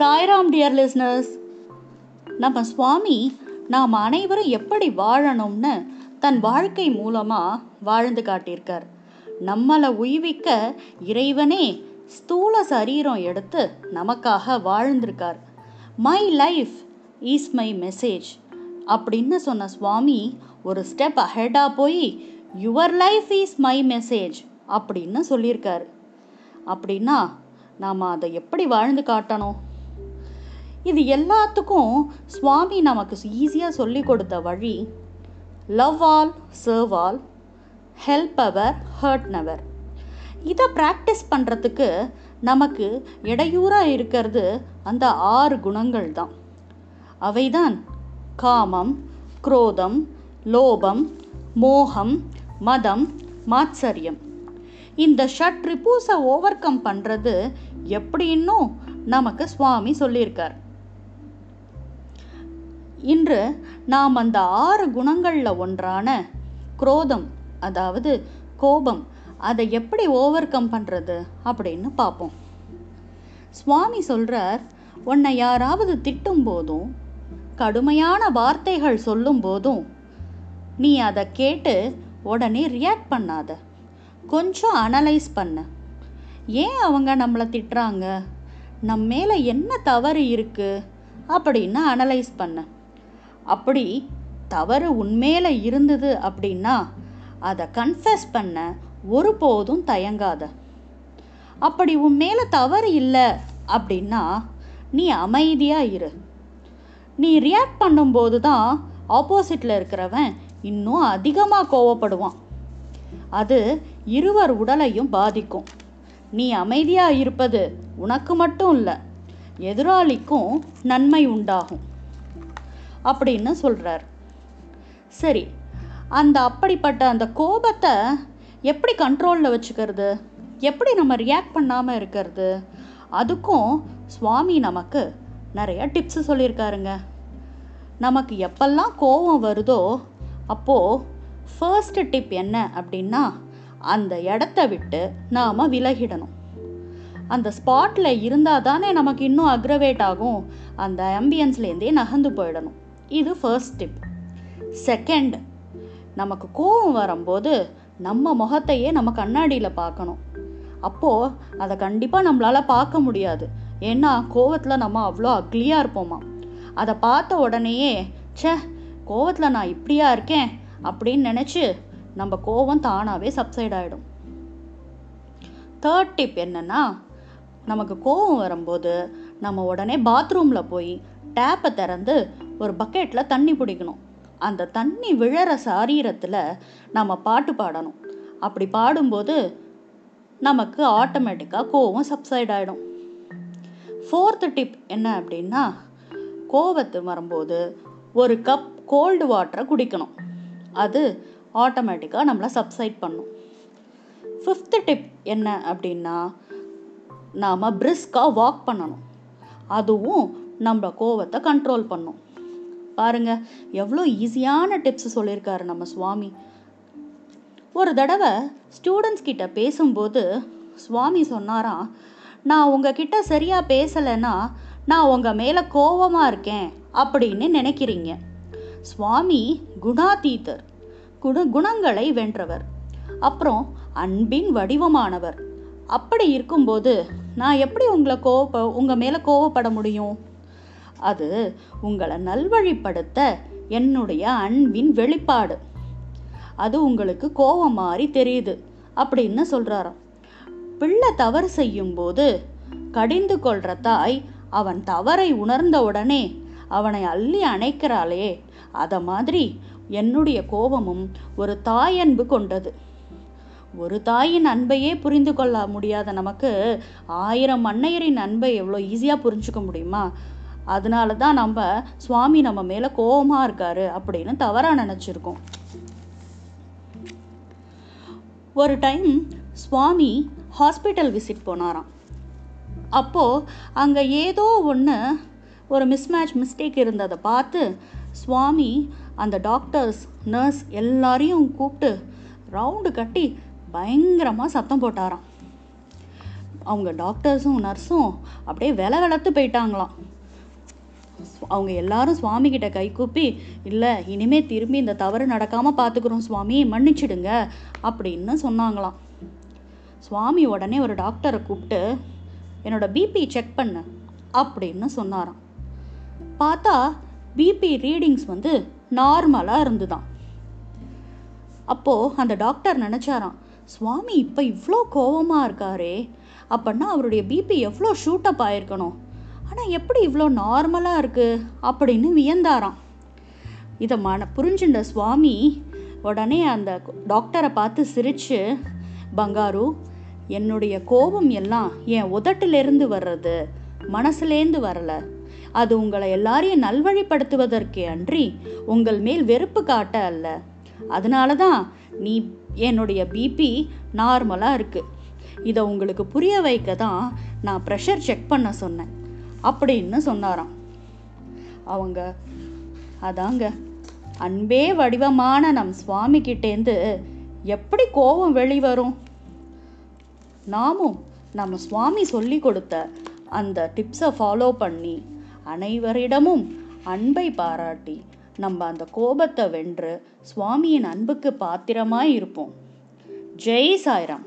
Sairam dear listeners நம்ம சுவாமி நாம் அனைவரும் எப்படி வாழணும்னு தன் வாழ்க்கை மூலமாக வாழ்ந்து காட்டியிருக்கார். நம்மளை உய்விக்க இறைவனே ஸ்தூல சரீரம் எடுத்து நமக்காக வாழ்ந்திருக்கார். My life is my message அப்படின்னு சொன்ன சுவாமி ஒரு ஸ்டெப் அஹெடாக போய் your life is my message அப்படின்னு சொல்லியிருக்காரு. அப்படின்னா நாம் அதை எப்படி வாழ்ந்து காட்டணும்? இது எல்லாத்துக்கும் சுவாமி நமக்கு ஈஸியாக சொல்லி கொடுத்த வழி love all serve all help ever hurt never இதை ப்ராக்டிஸ் பண்ணுறதுக்கு நமக்கு இடையூறாக இருக்கிறது அந்த ஆறு குணங்கள் தான். அவைதான் காமம் குரோதம் லோபம் மோகம் மதம் மாத்சரியம். இந்த ஷட் ரிப்பூஸை ஓவர் கம் பண்ணுறது எப்படின்னும் நமக்கு சுவாமி சொல்லியிருக்கார். இன்று நாம் அந்த ஆறு குணங்களில் ஒன்றான குரோதம் அதாவது கோபம் அதை எப்படி ஓவர் கம் பண்ணுறது அப்படின்னு பார்ப்போம். சுவாமி சொல்கிறார் உன்னை யாராவது திட்டும் போதும் கடுமையான வார்த்தைகள் சொல்லும் போதும் நீ அதை கேட்டு உடனே ரியாக்ட் பண்ணாத. கொஞ்சம் அனலைஸ் பண்ண. ஏன் அவங்க நம்மளை திட்டுறாங்க? நம்ம மேலே என்ன தவறு இருக்குது அப்படின்னு அனலைஸ் பண்ண. அப்படி தவறு உண்மையில இருந்தது அப்படின்னா அதை கன்ஃபஸ் பண்ண ஒருபோதும் தயங்காத. அப்படி உன் மேலே தவறு இல்லை அப்படின்னா நீ அமைதியாக இரு. நீ ரியாக்ட் பண்ணும்போது தான் ஆப்போசிட்டில் இருக்கிறவன் இன்னும் அதிகமாக கோவப்படுவான். அது இருவர் உடலையும் பாதிக்கும். நீ அமைதியாக இருப்பது உனக்கு மட்டும் இல்லை எதிராளிக்கும் நன்மை உண்டாகும். அப்படின்னு சொல்கிறார் சரி அந்த அப்படிப்பட்ட அந்த கோபத்தை எப்படி கண்ட்ரோலில் வச்சுக்கிறது? எப்படி நம்ம ரியாக்ட் பண்ணாமல் இருக்கிறது? அதுக்கும் சுவாமி நமக்கு நிறைய டிப்ஸ் சொல்லியிருக்காருங்க. நமக்கு எப்பெல்லாம் கோபம் வருதோ அப்போது ஃபர்ஸ்ட் டிப் என்ன அப்படின்னா அந்த இடத்த விட்டு நாம் விலகிடணும். அந்த ஸ்பாட்டில் இருந்தால் தானே நமக்கு இன்னும் அக்ரவேட் ஆகும். அந்த ஆம்பியன்ஸ்லேருந்தே நகர்ந்து போயிடணும். இது ஃபர்ஸ்ட் டிப் செகண்ட் நமக்கு கோவம் வரும்போது நம்ம முகத்தையே நம்ம கண்ணாடியில் பார்க்கணும். அப்போது அதை கண்டிப்பாக நம்மளால் பார்க்க முடியாது. ஏன்னா கோவத்தில் நம்ம அவ்வளோ அக்லியாக இருப்போமா? அதை பார்த்த உடனேயே சே கோவத்தில் நான் இப்படியா இருக்கேன்? அப்படின்னு நினச்சி நம்ம கோவம் தானாகவே சப்சைட் ஆகிடும் தேர்ட் டிப் என்னென்னா நமக்கு கோவம் வரும்போது நம்ம உடனே பாத்ரூமில் போய் டேப்பை திறந்து ஒரு பக்கெட்டில் தண்ணி பிடிக்கணும். அந்த தண்ணி விழற சாரீரத்தில் நம்ம பாட்டு பாடணும். அப்படி பாடும்போது நமக்கு ஆட்டோமேட்டிக்காக கோவம் சப்சைட் ஆகிடும் ஃபோர்த்து டிப் என்ன அப்படின்னா கோவத்து வரும்போது ஒரு கப் கோல்டு வாட்டரை குடிக்கணும். அது ஆட்டோமேட்டிக்காக நம்மளை சப்சைட் பண்ணும். ஃபிஃப்த்து டிப் என்ன அப்படின்னா நாம் பிரிஸ்காக வாக் பண்ணணும். அதுவும் நம்ம கோவத்தை கண்ட்ரோல் பண்ணும். பாருங்க எவ்வளோ ஈஸியான டிப்ஸ் சொல்லியிருக்காரு நம்ம சுவாமி. ஒரு தடவை ஸ்டூடெண்ட்ஸ் கிட்ட பேசும்போது சுவாமி சொன்னாராம் நான் உங்ககிட்ட சரியாக பேசலைன்னா நான் உங்கள் மேலே கோவமாக இருக்கேன் அப்படின்னு நினைக்கிறீங்க. சுவாமி குணாதீதர் குண குணங்களை வென்றவர். அப்புறம் அன்பின் வடிவமானவர். அப்படி இருக்கும்போது நான் எப்படி உங்களை கோவப்ப உங்கள் மேலே கோவப்பட முடியும்? அது உங்களை நல்வழிப்படுத்த என்னுடைய அன்பின் வெளிப்பாடு. அது உங்களுக்கு கோவம் மாதிரி தெரியுது அப்படின்னு சொல்கிறாராம் பிள்ளை தவறு செய்யும்போது கடிந்து கொள்கிற தாய் அவன் தவறை உணர்ந்த உடனே அவனை அள்ளி அணைக்கிறாளே. அதை மாதிரி என்னுடைய கோபமும் ஒரு தாய் அன்பு கொண்டது. ஒரு தாயின் அன்பையே புரிந்து கொள்ள முடியாத நமக்கு ஆயிரம் அன்னையரின் அன்பை எவ்வளோ ஈஸியாக புரிஞ்சுக்க முடியுமா? அதனால தான் நம்ம சுவாமி நம்ம மேலே கோபமாக இருக்காரு அப்படின்னு தவறாக நினச்சிருக்கோம். ஒரு டைம் சுவாமி ஹாஸ்பிட்டல் விசிட் போனாராம். அப்போது அங்கே ஏதோ ஒன்று ஒரு மிஸ்மேட்ச் மிஸ்டேக் இருந்ததை பார்த்து சுவாமி அந்த டாக்டர்ஸ் நர்ஸ் எல்லாரையும் கூப்பிட்டு ரவுண்டு கட்டி பயங்கரமாக சத்தம் போட்டாராம். அவங்க டாக்டர்ஸும் நர்ஸும் அப்படியே வில வெளத்து போயிட்டாங்களாம். அவங்க எல்லாரும் சுவாமி கிட்ட கைகூப்பி இல்லை இனிமே திரும்பி இந்த தவறு நடக்காமல் பார்த்துக்குறோம் சுவாமி மன்னிச்சிடுங்க அப்படின்னு சொன்னாங்களாம். சுவாமி உடனே ஒரு டாக்டரை கூப்பிட்டு என்னோட பிபி செக் பண்ணு அப்படின்னு சொன்னாராம். பார்த்தா பிபி ரீடிங்ஸ் வந்து நார்மலாக இருந்துதான் அப்போது அந்த டாக்டர் நினச்சாராம் சுவாமி இப்போ இவ்வளோ கோவமாக இருக்காரே அப்படின்னா அவருடைய பிபி எவ்வளோ ஷூட்டப் ஆயிருக்கணும் ஆனால் எப்படி இவ்வளோ நார்மலாக இருக்குது அப்படின்னு வியந்தாராம். இதை மன புரிஞ்சுண்ட சுவாமி உடனே அந்த டாக்டரை பார்த்து சிரித்து பங்காரு என்னுடைய கோபம் எல்லாம் என் உதட்டிலிருந்து வர்றது மனசுலேருந்து வரல. அது உங்களை எல்லாரையும் நல்வழிப்படுத்துவதற்கே அன்றி உங்கள் மேல் வெறுப்பு காட்ட அல்ல. அதனால தான் நீ என்னுடைய பிபி நார்மலாக இருக்குது இதை உங்களுக்கு புரிய வைக்க தான் நான் ப்ரெஷர் செக் பண்ண சொன்னேன். அப்படின்னு சொன்னாராம். அவங்க அதாங்க அன்பே வடிவமான நம் சுவாமி கிட்டேந்து எப்படி கோபம் வெளிவரும்? நாமும் நம்ம சுவாமி சொல்லி கொடுத்த அந்த டிப்ஸை ஃபாலோ பண்ணி அனைவரிடமும் அன்பை பாராட்டி நம்ம அந்த கோபத்தை வென்று சுவாமியின் அன்புக்கு பாத்திரமாய் இருப்போம். ஜெய் சாய்ராம்.